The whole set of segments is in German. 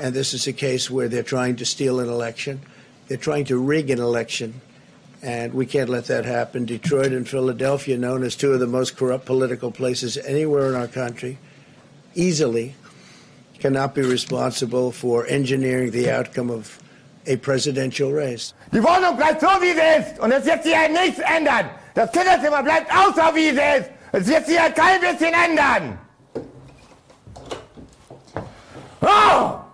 And this is a case where they're trying to steal an election. They're trying to rig an election. And we can't let that happen. Detroit and Philadelphia, known as two of the most corrupt political places anywhere in our country, easily cannot be responsible for engineering the outcome of a presidential race. Die Wohnung bleibt so, wie sie ist. Und es wird sich halt nichts ändern. Das Kinderzimmer bleibt auch so, wie sie ist. Es wird sich halt kein bisschen ändern. Oh!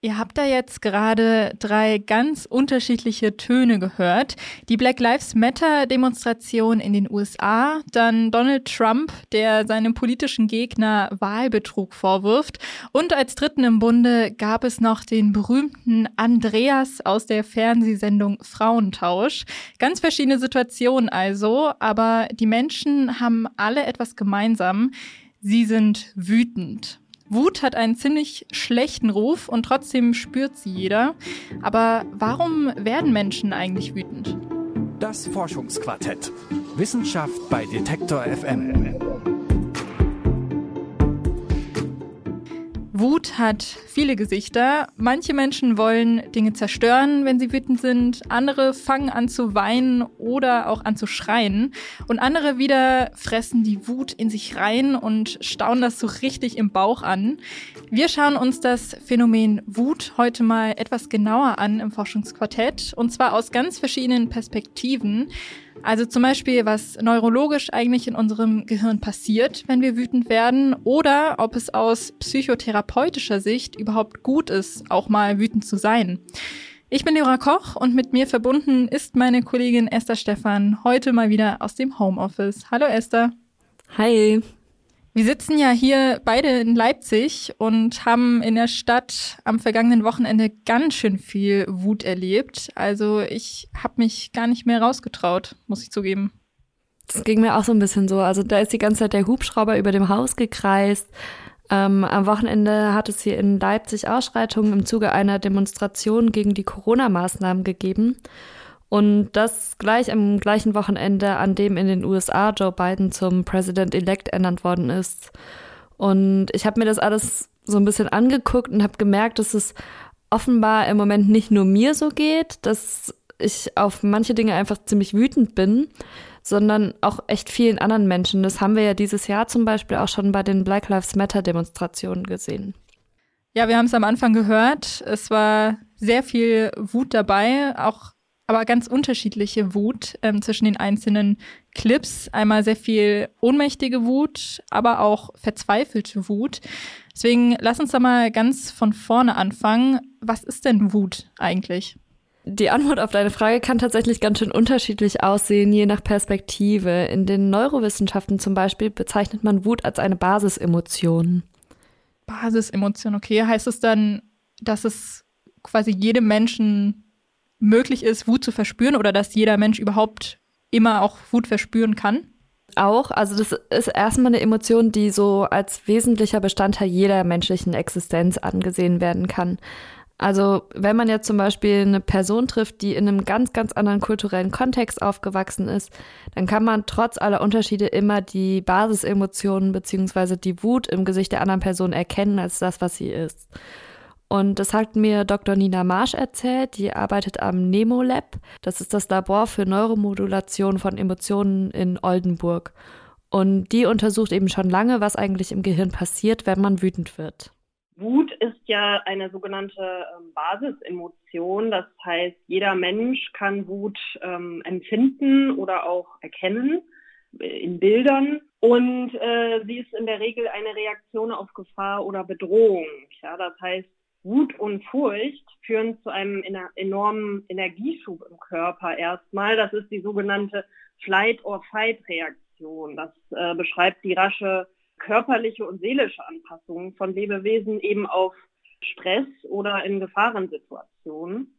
Ihr habt da jetzt gerade drei ganz unterschiedliche Töne gehört. Die Black Lives Matter Demonstration in den USA, dann Donald Trump, der seinem politischen Gegner Wahlbetrug vorwirft und als dritten im Bunde gab es noch den berühmten Andreas aus der Fernsehsendung Frauentausch. Ganz verschiedene Situationen also, aber die Menschen haben alle etwas gemeinsam. Sie sind wütend. Wut hat einen ziemlich schlechten Ruf und trotzdem spürt sie jeder. Aber warum werden Menschen eigentlich wütend? Das Forschungsquartett. Wissenschaft bei Detektor FM. Wut hat viele Gesichter. Manche Menschen wollen Dinge zerstören, wenn sie wütend sind. Andere fangen an zu weinen oder auch an zu schreien. Und andere wieder fressen die Wut in sich rein und stauen das so richtig im Bauch an. Wir schauen uns das Phänomen Wut heute mal etwas genauer an im Forschungsquartett. Und zwar aus ganz verschiedenen Perspektiven. Also zum Beispiel, was neurologisch eigentlich in unserem Gehirn passiert, wenn wir wütend werden, oder ob es aus psychotherapeutischer Sicht überhaupt gut ist, auch mal wütend zu sein. Ich bin Leora Koch und mit mir verbunden ist meine Kollegin Esther Stephan heute mal wieder aus dem Homeoffice. Hallo Esther. Hi. Wir sitzen ja hier beide in Leipzig und haben in der Stadt am vergangenen Wochenende ganz schön viel Wut erlebt. Also ich habe mich gar nicht mehr rausgetraut, muss ich zugeben. Das ging mir auch so ein bisschen so. Also da ist die ganze Zeit der Hubschrauber über dem Haus gekreist. Ähm, am Wochenende hat es hier in Leipzig Ausschreitungen im Zuge einer Demonstration gegen die Corona-Maßnahmen gegeben. Und das gleich am gleichen Wochenende, an dem in den USA Joe Biden zum President-elect ernannt worden ist. Und ich habe mir das alles so ein bisschen angeguckt und habe gemerkt, dass es offenbar im Moment nicht nur mir so geht, dass ich auf manche Dinge einfach ziemlich wütend bin, sondern auch echt vielen anderen Menschen. Das haben wir ja dieses Jahr zum Beispiel auch schon bei den Black Lives Matter Demonstrationen gesehen. Ja, wir haben es am Anfang gehört. Es war sehr viel Wut dabei, auch aber ganz unterschiedliche Wut ähm, zwischen den einzelnen Clips. Einmal sehr viel ohnmächtige Wut, aber auch verzweifelte Wut. Deswegen lass uns da mal ganz von vorne anfangen. Was ist denn Wut eigentlich? Die Antwort auf deine Frage kann tatsächlich ganz schön unterschiedlich aussehen, je nach Perspektive. In den Neurowissenschaften zum Beispiel bezeichnet man Wut als eine Basisemotion. Basisemotion, okay. Heißt es dann, dass es quasi jedem Menschen möglich ist, Wut zu verspüren oder dass jeder Mensch überhaupt immer auch Wut verspüren kann? Auch, also das ist erstmal eine Emotion, die so als wesentlicher Bestandteil jeder menschlichen Existenz angesehen werden kann. Also wenn man jetzt zum Beispiel eine Person trifft, die in einem ganz, ganz anderen kulturellen Kontext aufgewachsen ist, dann kann man trotz aller Unterschiede immer die Basisemotionen beziehungsweise die Wut im Gesicht der anderen Person erkennen als das, was sie ist. Und das hat mir Dr. Nina Marsch erzählt. Die arbeitet am Nemo Lab. Das ist das Labor für Neuromodulation von Emotionen in Oldenburg. Und die untersucht eben schon lange, was eigentlich im Gehirn passiert, wenn man wütend wird. Wut ist ja eine sogenannte ähm, Basisemotion. Das heißt, jeder Mensch kann Wut ähm, empfinden oder auch erkennen äh, in Bildern. Und äh, sie ist in der Regel eine Reaktion auf Gefahr oder Bedrohung. Ja, das heißt, Wut und Furcht führen zu einem enormen Energieschub im Körper erstmal. Das ist die sogenannte Flight-or-Fight-Reaktion. Das äh, beschreibt die rasche körperliche und seelische Anpassung von Lebewesen eben auf Stress oder in Gefahrensituationen.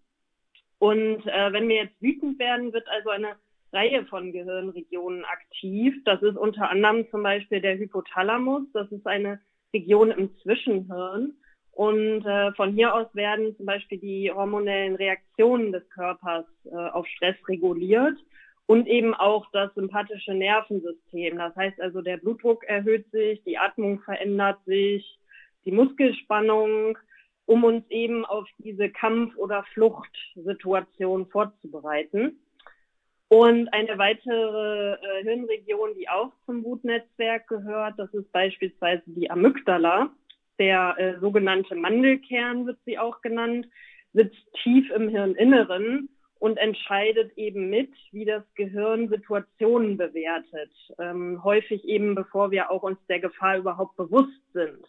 Und äh, wenn wir jetzt wütend werden, wird also eine Reihe von Gehirnregionen aktiv. Das ist unter anderem zum Beispiel der Hypothalamus. Das ist eine Region im Zwischenhirn. Und äh, von hier aus werden zum Beispiel die hormonellen Reaktionen des Körpers äh, auf Stress reguliert und eben auch das sympathische Nervensystem. Das heißt also, der Blutdruck erhöht sich, die Atmung verändert sich, die Muskelspannung, um uns eben auf diese Kampf- oder Fluchtsituation vorzubereiten. Und eine weitere äh, Hirnregion, die auch zum Wutnetzwerk gehört, das ist beispielsweise die Amygdala. Der äh, sogenannte Mandelkern wird sie auch genannt, sitzt tief im Hirninneren und entscheidet eben mit, wie das Gehirn Situationen bewertet. Ähm, häufig eben, bevor wir auch uns der Gefahr überhaupt bewusst sind.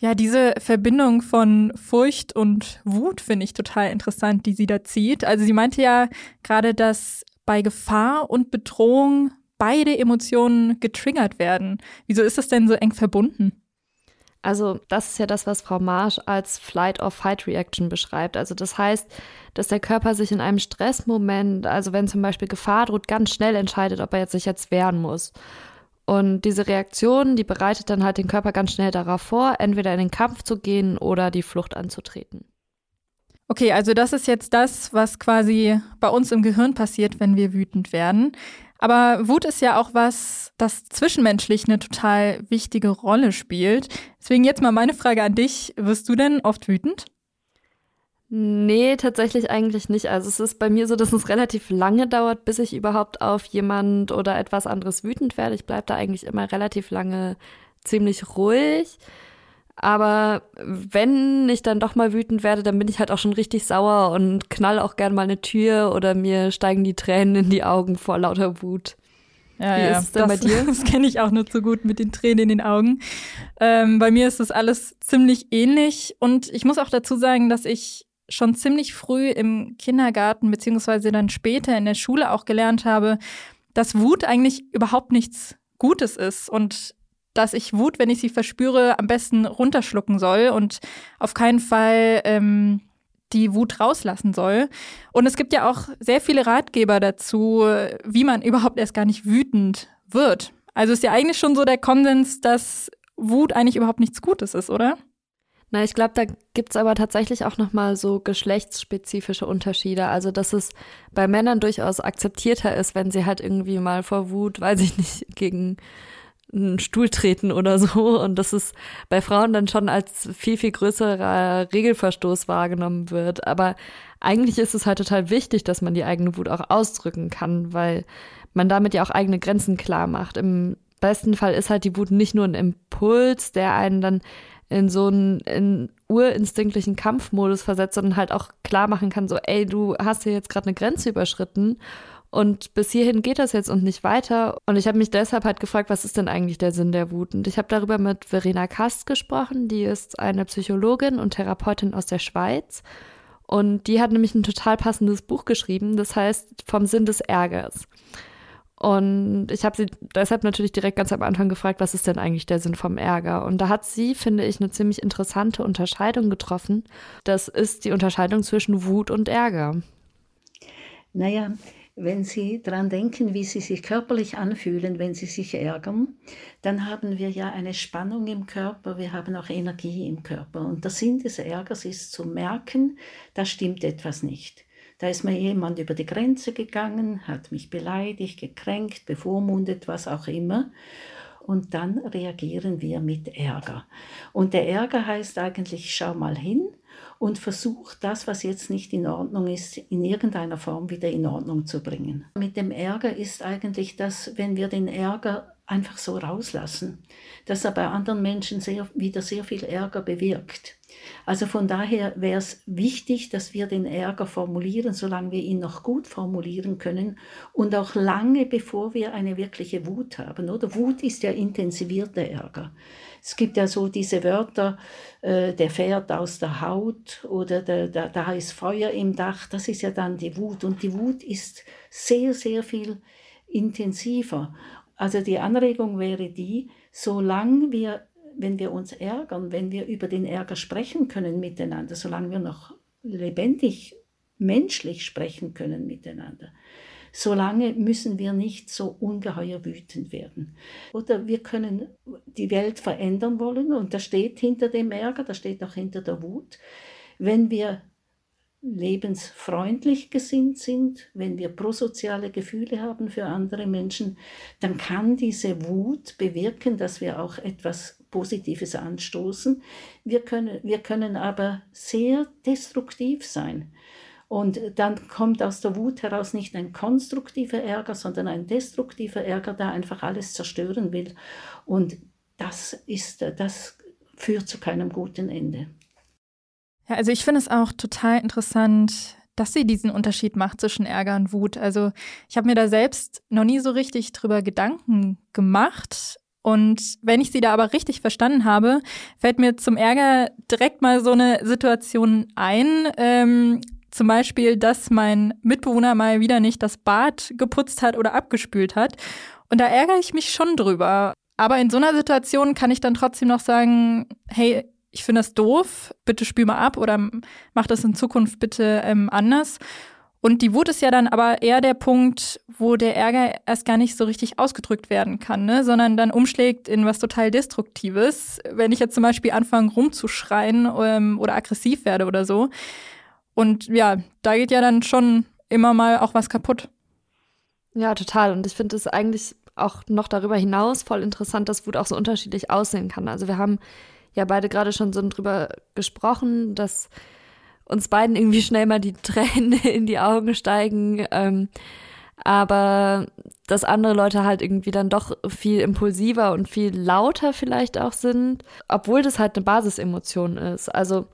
Ja, diese Verbindung von Furcht und Wut finde ich total interessant, die sie da zieht. Also sie meinte ja gerade, dass bei Gefahr und Bedrohung beide Emotionen getriggert werden. Wieso ist das denn so eng verbunden? Also das ist ja das, was Frau Marsch als Flight-or-Fight-Reaction beschreibt. Also das heißt, dass der Körper sich in einem Stressmoment, also wenn zum Beispiel Gefahr droht, ganz schnell entscheidet, ob er jetzt sich jetzt wehren muss. Und diese Reaktion, die bereitet dann halt den Körper ganz schnell darauf vor, entweder in den Kampf zu gehen oder die Flucht anzutreten. Okay, also das ist jetzt das, was quasi bei uns im Gehirn passiert, wenn wir wütend werden. Aber Wut ist ja auch was, das zwischenmenschlich eine total wichtige Rolle spielt. Deswegen jetzt mal meine Frage an dich. Wirst du denn oft wütend? Nee, tatsächlich eigentlich nicht. Also es ist bei mir so, dass es relativ lange dauert, bis ich überhaupt auf jemand oder etwas anderes wütend werde. Ich bleibe da eigentlich immer relativ lange ziemlich ruhig. Aber wenn ich dann doch mal wütend werde, dann bin ich halt auch schon richtig sauer und knall auch gerne mal eine Tür oder mir steigen die Tränen in die Augen vor lauter Wut. Ja, Wie ja, ist es denn das, bei dir? Das kenne ich auch nur zu gut mit den Tränen in den Augen. Ähm, bei mir ist das alles ziemlich ähnlich und ich muss auch dazu sagen, dass ich schon ziemlich früh im Kindergarten beziehungsweise dann später in der Schule auch gelernt habe, dass Wut eigentlich überhaupt nichts Gutes ist und dass ich Wut, wenn ich sie verspüre, am besten runterschlucken soll und auf keinen Fall ähm, die Wut rauslassen soll. Und es gibt ja auch sehr viele Ratgeber dazu, wie man überhaupt erst gar nicht wütend wird. Also ist ja eigentlich schon so der Konsens, dass Wut eigentlich überhaupt nichts Gutes ist, oder? Na, ich glaube, da gibt's aber tatsächlich auch nochmal so geschlechtsspezifische Unterschiede. Also, dass es bei Männern durchaus akzeptierter ist, wenn sie halt irgendwie mal vor Wut, weiß ich nicht, gegen einen Stuhl treten oder so und dass es bei Frauen dann schon als viel, viel größerer Regelverstoß wahrgenommen wird. Aber eigentlich ist es halt total wichtig, dass man die eigene Wut auch ausdrücken kann, weil man damit ja auch eigene Grenzen klar macht. Im besten Fall ist halt die Wut nicht nur ein Impuls, der einen dann in so einen in urinstinktlichen Kampfmodus versetzt, sondern halt auch klar machen kann, so, ey, du hast hier jetzt gerade eine Grenze überschritten und bis hierhin geht das jetzt und nicht weiter. Und ich habe mich deshalb halt gefragt, was ist denn eigentlich der Sinn der Wut? Und ich habe darüber mit Verena Kast gesprochen. Die ist eine Psychologin und Therapeutin aus der Schweiz. Und die hat nämlich ein total passendes Buch geschrieben, das heißt Vom Sinn des Ärgers. Und ich habe sie deshalb natürlich direkt ganz am Anfang gefragt, was ist denn eigentlich der Sinn vom Ärger? Und da hat sie, finde ich, eine ziemlich interessante Unterscheidung getroffen. Das ist die Unterscheidung zwischen Wut und Ärger. Naja, wenn Sie daran denken, wie Sie sich körperlich anfühlen, wenn Sie sich ärgern, dann haben wir ja eine Spannung im Körper, wir haben auch Energie im Körper. Und der Sinn des Ärgers ist zu merken, da stimmt etwas nicht. Da ist mir jemand über die Grenze gegangen, hat mich beleidigt, gekränkt, bevormundet, was auch immer. Und dann reagieren wir mit Ärger. Und der Ärger heißt eigentlich, schau mal hin, und versucht das, was jetzt nicht in Ordnung ist, in irgendeiner Form wieder in Ordnung zu bringen. Mit dem Ärger ist eigentlich das, wenn wir den Ärger einfach so rauslassen, dass er bei anderen Menschen sehr, wieder sehr viel Ärger bewirkt. Also von daher wäre es wichtig, dass wir den Ärger formulieren, solange wir ihn noch gut formulieren können und auch lange bevor wir eine wirkliche Wut haben. Oder Wut ist ja intensivierter Ärger. Es gibt ja so diese Wörter, äh, der fährt aus der Haut oder der, der, da ist Feuer im Dach, das ist ja dann die Wut. Und die Wut ist sehr, sehr viel intensiver. Also die Anregung wäre die, solange wir, wenn wir uns ärgern, wenn wir über den Ärger sprechen können miteinander, solange wir noch lebendig, menschlich sprechen können miteinander, solange müssen wir nicht so ungeheuer wütend werden. Oder wir können die Welt verändern wollen und das steht hinter dem Ärger, das steht auch hinter der Wut. Wenn wir lebensfreundlich gesinnt sind, wenn wir prosoziale Gefühle haben für andere Menschen, dann kann diese Wut bewirken, dass wir auch etwas Positives anstoßen. Wir können, wir können aber sehr destruktiv sein. Und dann kommt aus der Wut heraus nicht ein konstruktiver Ärger, sondern ein destruktiver Ärger, der einfach alles zerstören will. Und das ist, das führt zu keinem guten Ende. Ja, also ich finde es auch total interessant, dass sie diesen Unterschied macht zwischen Ärger und Wut. Also ich habe mir da selbst noch nie so richtig drüber Gedanken gemacht. Und wenn ich sie da aber richtig verstanden habe, fällt mir zum Ärger direkt mal so eine Situation ein. Ähm, zum Beispiel, dass mein Mitbewohner mal wieder nicht das Bad geputzt hat oder abgespült hat. Und da ärgere ich mich schon drüber. Aber in so einer Situation kann ich dann trotzdem noch sagen, hey, ich finde das doof, bitte spül mal ab oder mach das in Zukunft bitte ähm, anders. Und die Wut ist ja dann aber eher der Punkt, wo der Ärger erst gar nicht so richtig ausgedrückt werden kann, ne? sondern dann umschlägt in was total Destruktives. Wenn ich jetzt zum Beispiel anfange rumzuschreien ähm, oder aggressiv werde oder so. Und ja, da geht ja dann schon immer mal auch was kaputt. Ja, total. Und ich finde es eigentlich auch noch darüber hinaus voll interessant, dass Wut auch so unterschiedlich aussehen kann. Also wir haben ja beide gerade schon so drüber gesprochen, dass uns beiden irgendwie schnell mal die Tränen in die Augen steigen. Ähm, aber dass andere Leute halt irgendwie dann doch viel impulsiver und viel lauter vielleicht auch sind, obwohl das halt eine Basisemotion ist. Also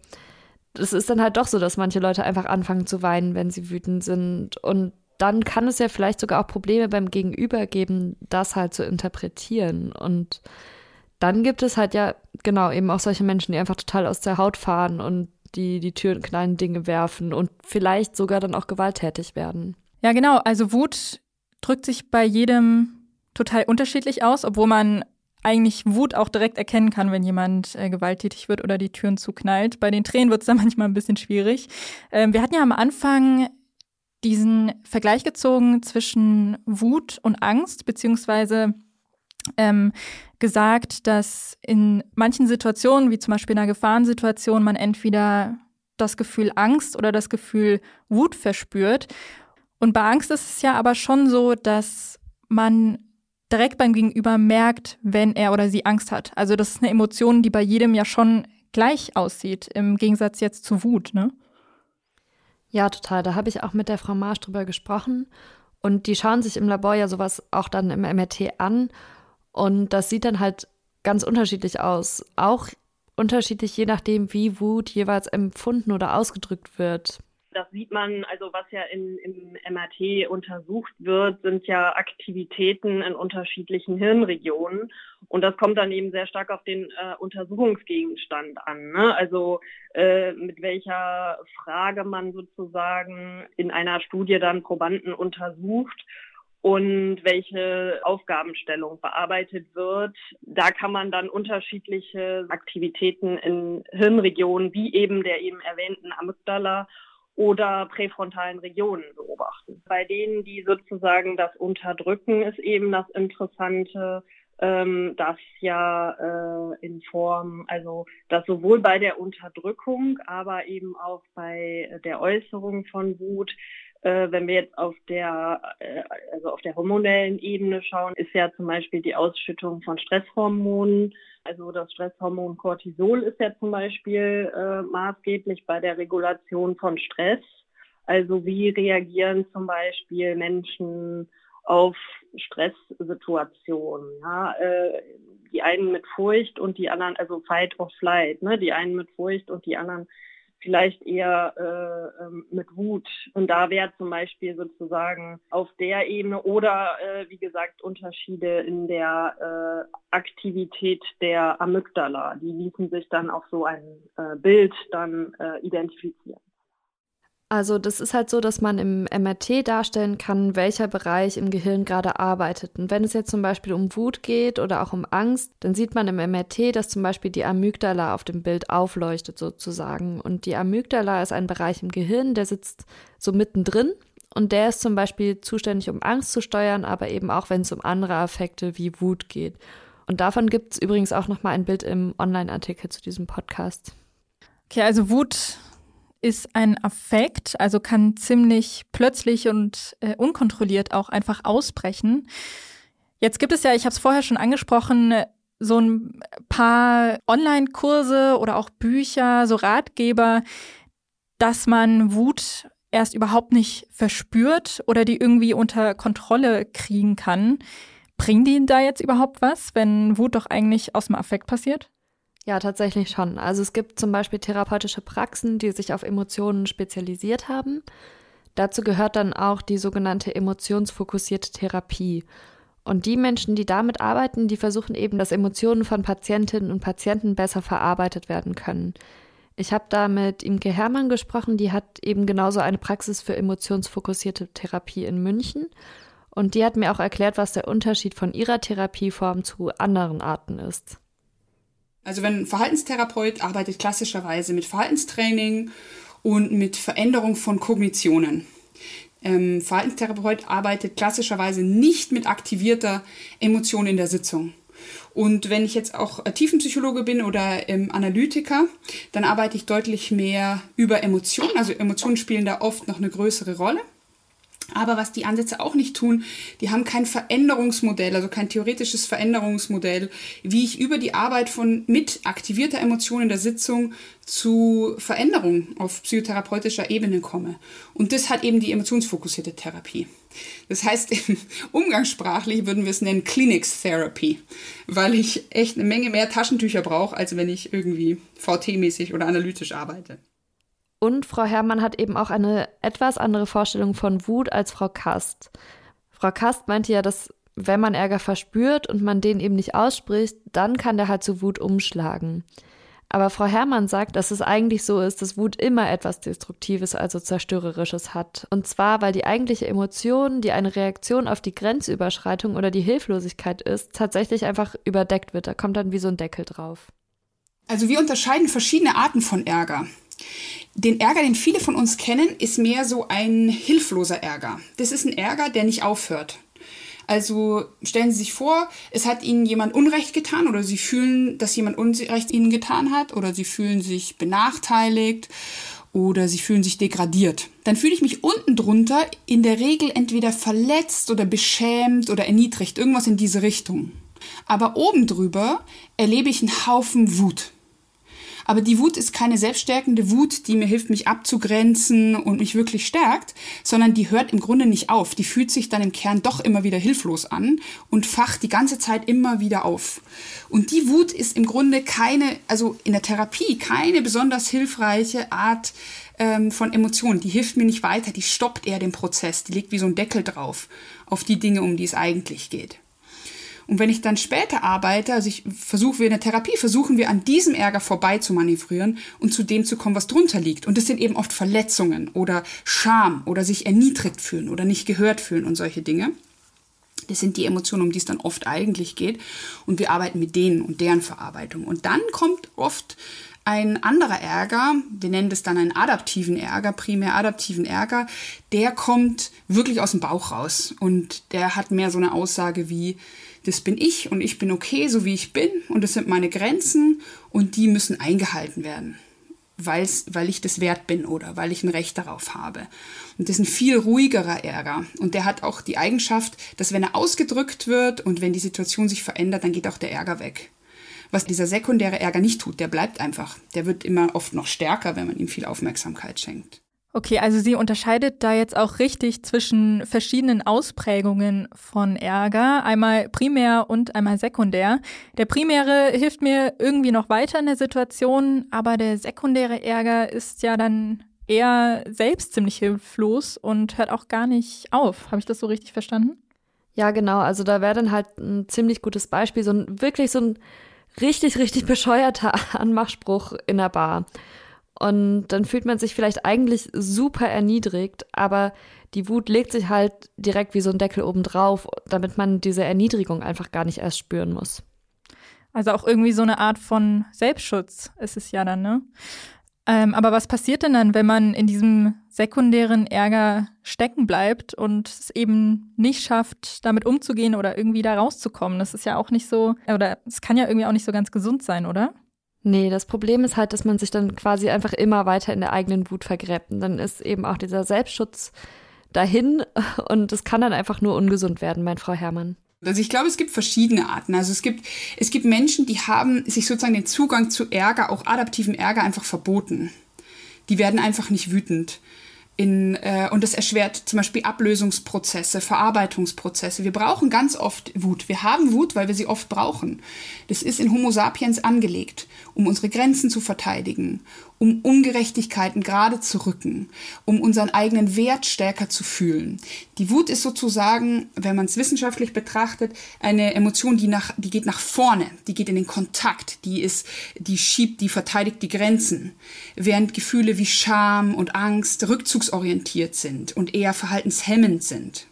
es ist dann halt doch so, dass manche Leute einfach anfangen zu weinen, wenn sie wütend sind. Und dann kann es ja vielleicht sogar auch Probleme beim Gegenüber geben, das halt zu interpretieren. Und dann gibt es halt ja, genau, eben auch solche Menschen, die einfach total aus der Haut fahren und die die Tür in kleinen Dinge werfen und vielleicht sogar dann auch gewalttätig werden. Ja, genau. Also Wut drückt sich bei jedem total unterschiedlich aus, obwohl man eigentlich Wut auch direkt erkennen kann, wenn jemand äh, gewalttätig wird oder die Türen zuknallt. Bei den Tränen wird es dann manchmal ein bisschen schwierig. Ähm, wir hatten ja am Anfang diesen Vergleich gezogen zwischen Wut und Angst, beziehungsweise ähm, gesagt, dass in manchen Situationen, wie zum Beispiel in einer Gefahrensituation, man entweder das Gefühl Angst oder das Gefühl Wut verspürt. Und bei Angst ist es ja aber schon so, dass man direkt beim Gegenüber merkt, wenn er oder sie Angst hat. Also das ist eine Emotion, die bei jedem ja schon gleich aussieht, im Gegensatz jetzt zu Wut, ne? Ja, total. Da habe ich auch mit der Frau Marsch drüber gesprochen. Und die schauen sich im Labor ja sowas auch dann im MRT an und das sieht dann halt ganz unterschiedlich aus. Auch unterschiedlich je nachdem, wie Wut jeweils empfunden oder ausgedrückt wird. Das sieht man, also was ja in, im MRT untersucht wird, sind ja Aktivitäten in unterschiedlichen Hirnregionen. Und das kommt dann eben sehr stark auf den äh, Untersuchungsgegenstand an. Ne? Also äh, mit welcher Frage man sozusagen in einer Studie dann Probanden untersucht und welche Aufgabenstellung bearbeitet wird. Da kann man dann unterschiedliche Aktivitäten in Hirnregionen wie eben der eben erwähnten Amygdala oder präfrontalen Regionen beobachten. Bei denen, die sozusagen das unterdrücken, ist eben das Interessante, ähm, dass ja äh, in Form, also dass sowohl bei der Unterdrückung, aber eben auch bei der Äußerung von Wut wenn wir jetzt auf der, äh, also auf der hormonellen Ebene schauen, ist ja zum Beispiel die Ausschüttung von Stresshormonen. Also das Stresshormon Cortisol ist ja zum Beispiel äh, maßgeblich bei der Regulation von Stress. Also wie reagieren zum Beispiel Menschen auf Stresssituationen. Ja? Äh, die einen mit Furcht und die anderen, also Fight or Flight, ne? die einen mit Furcht und die anderen vielleicht eher äh, ähm, mit Wut. Und da wäre zum Beispiel sozusagen auf der Ebene oder äh, wie gesagt Unterschiede in der äh, Aktivität der Amygdala. Die ließen sich dann auf so ein äh, Bild dann äh, identifizieren. Also das ist halt so, dass man im MRT darstellen kann, welcher Bereich im Gehirn gerade arbeitet. Und wenn es jetzt zum Beispiel um Wut geht oder auch um Angst, dann sieht man im MRT, dass zum Beispiel die Amygdala auf dem Bild aufleuchtet sozusagen. Und die Amygdala ist ein Bereich im Gehirn, der sitzt so mittendrin. Und der ist zum Beispiel zuständig, um Angst zu steuern, aber eben auch, wenn es um andere Affekte wie Wut geht. Und davon gibt es übrigens auch nochmal ein Bild im Online-Artikel zu diesem Podcast. Okay, also Wut ist ein Affekt, also kann ziemlich plötzlich und äh, unkontrolliert auch einfach ausbrechen. Jetzt gibt es ja, ich habe es vorher schon angesprochen, so ein paar Online-Kurse oder auch Bücher, so Ratgeber, dass man Wut erst überhaupt nicht verspürt oder die irgendwie unter Kontrolle kriegen kann. Bringen die da jetzt überhaupt was, wenn Wut doch eigentlich aus dem Affekt passiert? Ja, tatsächlich schon. Also es gibt zum Beispiel therapeutische Praxen, die sich auf Emotionen spezialisiert haben. Dazu gehört dann auch die sogenannte emotionsfokussierte Therapie. Und die Menschen, die damit arbeiten, die versuchen eben, dass Emotionen von Patientinnen und Patienten besser verarbeitet werden können. Ich habe da mit Imke Hermann gesprochen, die hat eben genauso eine Praxis für emotionsfokussierte Therapie in München. Und die hat mir auch erklärt, was der Unterschied von ihrer Therapieform zu anderen Arten ist. Also wenn ein Verhaltenstherapeut arbeitet klassischerweise mit Verhaltenstraining und mit Veränderung von Kognitionen. Ähm, Verhaltenstherapeut arbeitet klassischerweise nicht mit aktivierter Emotion in der Sitzung. Und wenn ich jetzt auch Tiefenpsychologe bin oder ähm, Analytiker, dann arbeite ich deutlich mehr über Emotionen. Also Emotionen spielen da oft noch eine größere Rolle. Aber was die Ansätze auch nicht tun, die haben kein Veränderungsmodell, also kein theoretisches Veränderungsmodell, wie ich über die Arbeit von mit aktivierter Emotion in der Sitzung zu Veränderungen auf psychotherapeutischer Ebene komme. Und das hat eben die emotionsfokussierte Therapie. Das heißt, umgangssprachlich würden wir es nennen Clinics Therapy, weil ich echt eine Menge mehr Taschentücher brauche, als wenn ich irgendwie VT-mäßig oder analytisch arbeite. Und Frau Herrmann hat eben auch eine etwas andere Vorstellung von Wut als Frau Kast. Frau Kast meinte ja, dass wenn man Ärger verspürt und man den eben nicht ausspricht, dann kann der halt zu Wut umschlagen. Aber Frau Herrmann sagt, dass es eigentlich so ist, dass Wut immer etwas Destruktives, also Zerstörerisches hat. Und zwar, weil die eigentliche Emotion, die eine Reaktion auf die Grenzüberschreitung oder die Hilflosigkeit ist, tatsächlich einfach überdeckt wird. Da kommt dann wie so ein Deckel drauf. Also wir unterscheiden verschiedene Arten von Ärger. Den Ärger, den viele von uns kennen, ist mehr so ein hilfloser Ärger. Das ist ein Ärger, der nicht aufhört. Also stellen Sie sich vor, es hat Ihnen jemand Unrecht getan oder Sie fühlen, dass jemand Unrecht Ihnen getan hat oder Sie fühlen sich benachteiligt oder Sie fühlen sich degradiert. Dann fühle ich mich unten drunter in der Regel entweder verletzt oder beschämt oder erniedrigt, irgendwas in diese Richtung. Aber oben drüber erlebe ich einen Haufen Wut. Aber die Wut ist keine selbststärkende Wut, die mir hilft, mich abzugrenzen und mich wirklich stärkt, sondern die hört im Grunde nicht auf. Die fühlt sich dann im Kern doch immer wieder hilflos an und facht die ganze Zeit immer wieder auf. Und die Wut ist im Grunde keine, also in der Therapie, keine besonders hilfreiche Art ähm, von Emotionen. Die hilft mir nicht weiter, die stoppt eher den Prozess, die legt wie so ein Deckel drauf auf die Dinge, um die es eigentlich geht. Und wenn ich dann später arbeite, also ich versuche, wir in der Therapie versuchen wir an diesem Ärger vorbei zu manövrieren und zu dem zu kommen, was drunter liegt. Und das sind eben oft Verletzungen oder Scham oder sich erniedrigt fühlen oder nicht gehört fühlen und solche Dinge. Das sind die Emotionen, um die es dann oft eigentlich geht. Und wir arbeiten mit denen und deren Verarbeitung. Und dann kommt oft ein anderer Ärger, wir nennen das dann einen adaptiven Ärger, primär adaptiven Ärger, der kommt wirklich aus dem Bauch raus. Und der hat mehr so eine Aussage wie, das bin ich und ich bin okay, so wie ich bin und das sind meine Grenzen und die müssen eingehalten werden, weil's, weil ich das wert bin oder weil ich ein Recht darauf habe. Und das ist ein viel ruhigerer Ärger und der hat auch die Eigenschaft, dass wenn er ausgedrückt wird und wenn die Situation sich verändert, dann geht auch der Ärger weg. Was dieser sekundäre Ärger nicht tut, der bleibt einfach. Der wird immer oft noch stärker, wenn man ihm viel Aufmerksamkeit schenkt. Okay, also sie unterscheidet da jetzt auch richtig zwischen verschiedenen Ausprägungen von Ärger, einmal primär und einmal sekundär. Der primäre hilft mir irgendwie noch weiter in der Situation, aber der sekundäre Ärger ist ja dann eher selbst ziemlich hilflos und hört auch gar nicht auf. Habe ich das so richtig verstanden? Ja, genau. Also da wäre dann halt ein ziemlich gutes Beispiel, so ein wirklich so ein richtig, richtig bescheuerter Anmachspruch in der Bar. Und dann fühlt man sich vielleicht eigentlich super erniedrigt, aber die Wut legt sich halt direkt wie so ein Deckel oben drauf, damit man diese Erniedrigung einfach gar nicht erst spüren muss. Also auch irgendwie so eine Art von Selbstschutz ist es ja dann, ne? Ähm, aber was passiert denn dann, wenn man in diesem sekundären Ärger stecken bleibt und es eben nicht schafft, damit umzugehen oder irgendwie da rauszukommen? Das ist ja auch nicht so, oder es kann ja irgendwie auch nicht so ganz gesund sein, oder? Nee, das Problem ist halt, dass man sich dann quasi einfach immer weiter in der eigenen Wut vergräbt. Und dann ist eben auch dieser Selbstschutz dahin und es kann dann einfach nur ungesund werden, mein Frau Herrmann. Also ich glaube, es gibt verschiedene Arten. Also es gibt, es gibt Menschen, die haben sich sozusagen den Zugang zu Ärger, auch adaptiven Ärger, einfach verboten. Die werden einfach nicht wütend. In, äh, und das erschwert zum Beispiel Ablösungsprozesse, Verarbeitungsprozesse. Wir brauchen ganz oft Wut. Wir haben Wut, weil wir sie oft brauchen. Das ist in Homo sapiens angelegt, um unsere Grenzen zu verteidigen, um Ungerechtigkeiten gerade zu rücken, um unseren eigenen Wert stärker zu fühlen. Die Wut ist sozusagen, wenn man es wissenschaftlich betrachtet, eine Emotion, die nach, die geht nach vorne, die geht in den Kontakt, die ist, die schiebt, die verteidigt die Grenzen. Während Gefühle wie Scham und Angst rückzugsorientiert sind und eher verhaltenshemmend sind.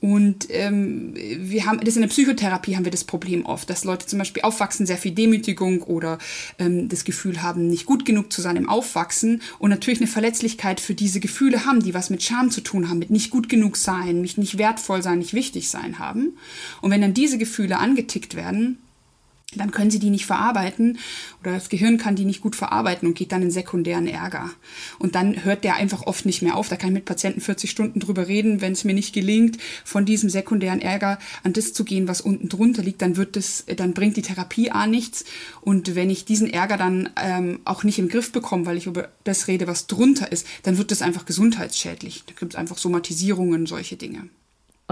Und ähm, wir haben das in der Psychotherapie haben wir das Problem oft, dass Leute zum Beispiel aufwachsen, sehr viel Demütigung oder ähm, das Gefühl haben, nicht gut genug zu sein im Aufwachsen und natürlich eine Verletzlichkeit für diese Gefühle haben, die was mit Scham zu tun haben, mit nicht gut genug sein, mich nicht wertvoll sein, nicht wichtig sein haben. Und wenn dann diese Gefühle angetickt werden, dann können sie die nicht verarbeiten oder das Gehirn kann die nicht gut verarbeiten und geht dann in sekundären Ärger. Und dann hört der einfach oft nicht mehr auf. Da kann ich mit Patienten 40 Stunden drüber reden, wenn es mir nicht gelingt, von diesem sekundären Ärger an das zu gehen, was unten drunter liegt, dann wird das, dann bringt die Therapie A nichts. Und wenn ich diesen Ärger dann ähm, auch nicht im Griff bekomme, weil ich über das rede, was drunter ist, dann wird das einfach gesundheitsschädlich. Da gibt es einfach Somatisierungen, solche Dinge.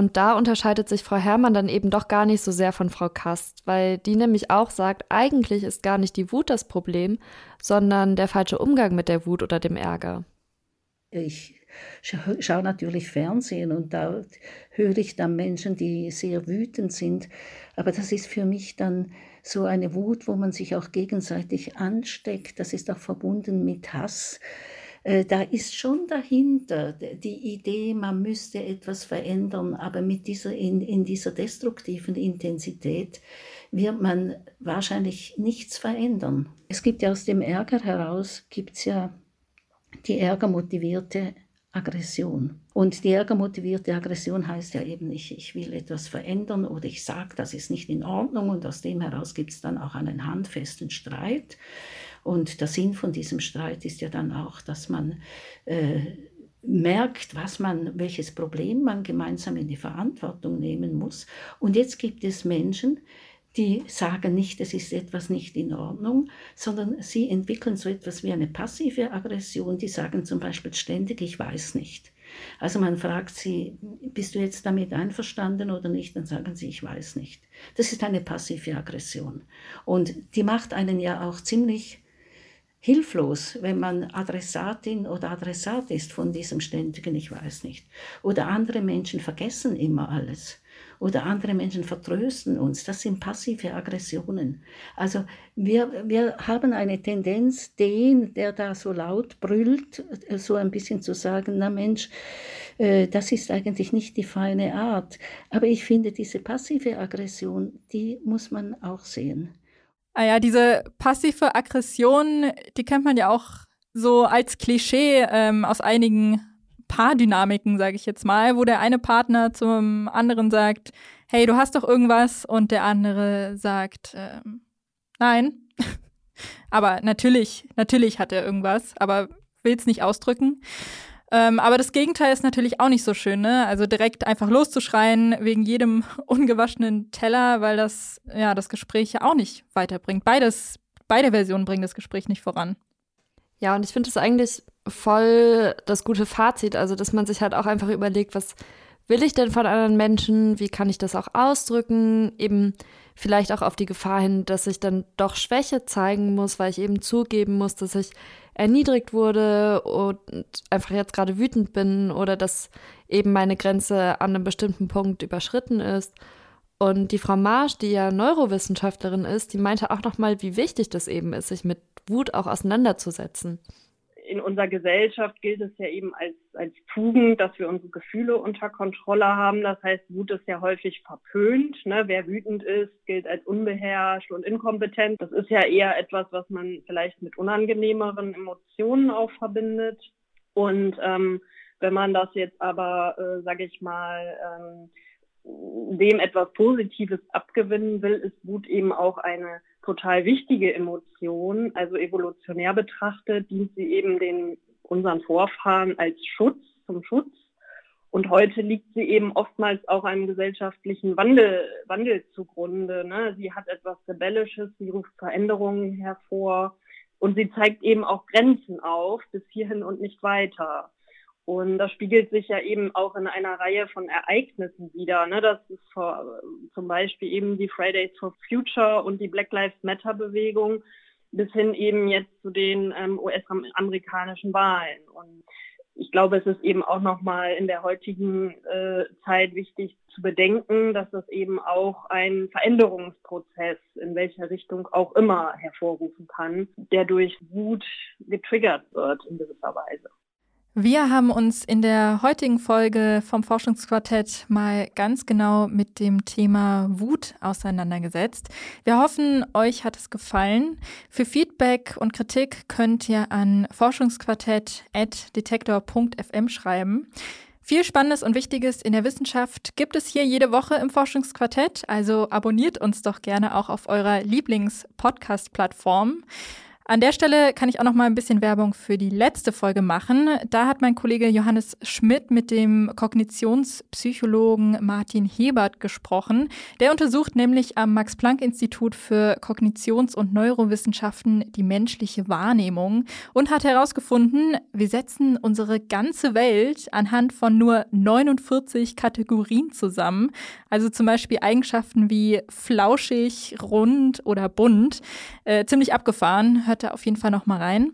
Und da unterscheidet sich Frau Herrmann dann eben doch gar nicht so sehr von Frau Kast, weil die nämlich auch sagt, eigentlich ist gar nicht die Wut das Problem, sondern der falsche Umgang mit der Wut oder dem Ärger. Ich schaue natürlich Fernsehen und da höre ich dann Menschen, die sehr wütend sind. Aber das ist für mich dann so eine Wut, wo man sich auch gegenseitig ansteckt. Das ist auch verbunden mit Hass. Äh, da ist schon dahinter die Idee, man müsste etwas verändern, aber mit dieser, in, in dieser destruktiven Intensität wird man wahrscheinlich nichts verändern. Es gibt ja aus dem Ärger heraus, gibt ja die ärgermotivierte Aggression. Und die ärgermotivierte Aggression heißt ja eben nicht, ich will etwas verändern oder ich sage, das ist nicht in Ordnung und aus dem heraus gibt es dann auch einen handfesten Streit. Und der Sinn von diesem Streit ist ja dann auch, dass man äh, merkt, was man, welches Problem man gemeinsam in die Verantwortung nehmen muss. Und jetzt gibt es Menschen, die sagen nicht, es ist etwas nicht in Ordnung, sondern sie entwickeln so etwas wie eine passive Aggression. Die sagen zum Beispiel ständig, ich weiß nicht. Also man fragt sie, bist du jetzt damit einverstanden oder nicht? Dann sagen sie, ich weiß nicht. Das ist eine passive Aggression. Und die macht einen ja auch ziemlich hilflos, wenn man Adressatin oder Adressat ist von diesem ständigen Ich weiß nicht. Oder andere Menschen vergessen immer alles. Oder andere Menschen vertrösten uns. Das sind passive Aggressionen. Also wir, wir haben eine Tendenz, den, der da so laut brüllt, so ein bisschen zu sagen, na Mensch, äh, das ist eigentlich nicht die feine Art. Aber ich finde, diese passive Aggression, die muss man auch sehen. Ah ja, diese passive Aggression, die kennt man ja auch so als Klischee ähm, aus einigen Paardynamiken, sage ich jetzt mal, wo der eine Partner zum anderen sagt, hey, du hast doch irgendwas und der andere sagt, ähm, nein. aber natürlich, natürlich hat er irgendwas, aber will es nicht ausdrücken. Ähm, aber das Gegenteil ist natürlich auch nicht so schön, ne? Also direkt einfach loszuschreien wegen jedem ungewaschenen Teller, weil das ja das Gespräch ja auch nicht weiterbringt. Beides, beide Versionen bringen das Gespräch nicht voran. Ja, und ich finde es eigentlich voll das gute Fazit, also dass man sich halt auch einfach überlegt, was will ich denn von anderen Menschen, wie kann ich das auch ausdrücken, eben vielleicht auch auf die Gefahr hin, dass ich dann doch Schwäche zeigen muss, weil ich eben zugeben muss, dass ich erniedrigt wurde und einfach jetzt gerade wütend bin oder dass eben meine Grenze an einem bestimmten Punkt überschritten ist. Und die Frau Marsch, die ja Neurowissenschaftlerin ist, die meinte auch nochmal, wie wichtig das eben ist, sich mit Wut auch auseinanderzusetzen in unserer Gesellschaft gilt es ja eben als, als Tugend, dass wir unsere Gefühle unter Kontrolle haben. Das heißt, Wut ist ja häufig verpönt. Ne? Wer wütend ist, gilt als unbeherrscht und inkompetent. Das ist ja eher etwas, was man vielleicht mit unangenehmeren Emotionen auch verbindet. Und ähm, wenn man das jetzt aber, äh, sage ich mal, ähm, dem etwas Positives abgewinnen will, ist Wut eben auch eine total wichtige Emotion. Also evolutionär betrachtet dient sie eben den unseren Vorfahren als Schutz, zum Schutz. Und heute liegt sie eben oftmals auch einem gesellschaftlichen Wandel, Wandel zugrunde. Ne? Sie hat etwas Rebellisches, sie ruft Veränderungen hervor und sie zeigt eben auch Grenzen auf, bis hierhin und nicht weiter. Und das spiegelt sich ja eben auch in einer Reihe von Ereignissen wieder. Ne? Das ist vor, zum Beispiel eben die Fridays for Future und die Black Lives Matter Bewegung bis hin eben jetzt zu den ähm, US-amerikanischen Wahlen. Und ich glaube, es ist eben auch nochmal in der heutigen äh, Zeit wichtig zu bedenken, dass das eben auch ein Veränderungsprozess in welcher Richtung auch immer hervorrufen kann, der durch Wut getriggert wird in gewisser Weise. Wir haben uns in der heutigen Folge vom Forschungsquartett mal ganz genau mit dem Thema Wut auseinandergesetzt. Wir hoffen, euch hat es gefallen. Für Feedback und Kritik könnt ihr an forschungsquartett.detektor.fm schreiben. Viel Spannendes und Wichtiges in der Wissenschaft gibt es hier jede Woche im Forschungsquartett, also abonniert uns doch gerne auch auf eurer Lieblings-Podcast-Plattform. An der Stelle kann ich auch noch mal ein bisschen Werbung für die letzte Folge machen. Da hat mein Kollege Johannes Schmidt mit dem Kognitionspsychologen Martin Hebert gesprochen. Der untersucht nämlich am Max-Planck-Institut für Kognitions- und Neurowissenschaften die menschliche Wahrnehmung und hat herausgefunden, wir setzen unsere ganze Welt anhand von nur 49 Kategorien zusammen. Also zum Beispiel Eigenschaften wie flauschig, rund oder bunt. Äh, ziemlich abgefahren hört da auf jeden Fall noch mal rein.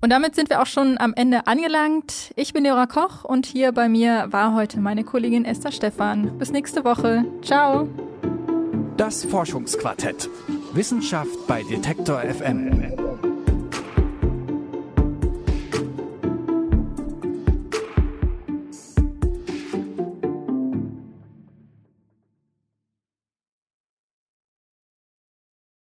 Und damit sind wir auch schon am Ende angelangt. Ich bin Jura Koch und hier bei mir war heute meine Kollegin Esther Stephan. Bis nächste Woche. Ciao. Das Forschungsquartett. Wissenschaft bei Detektor FM.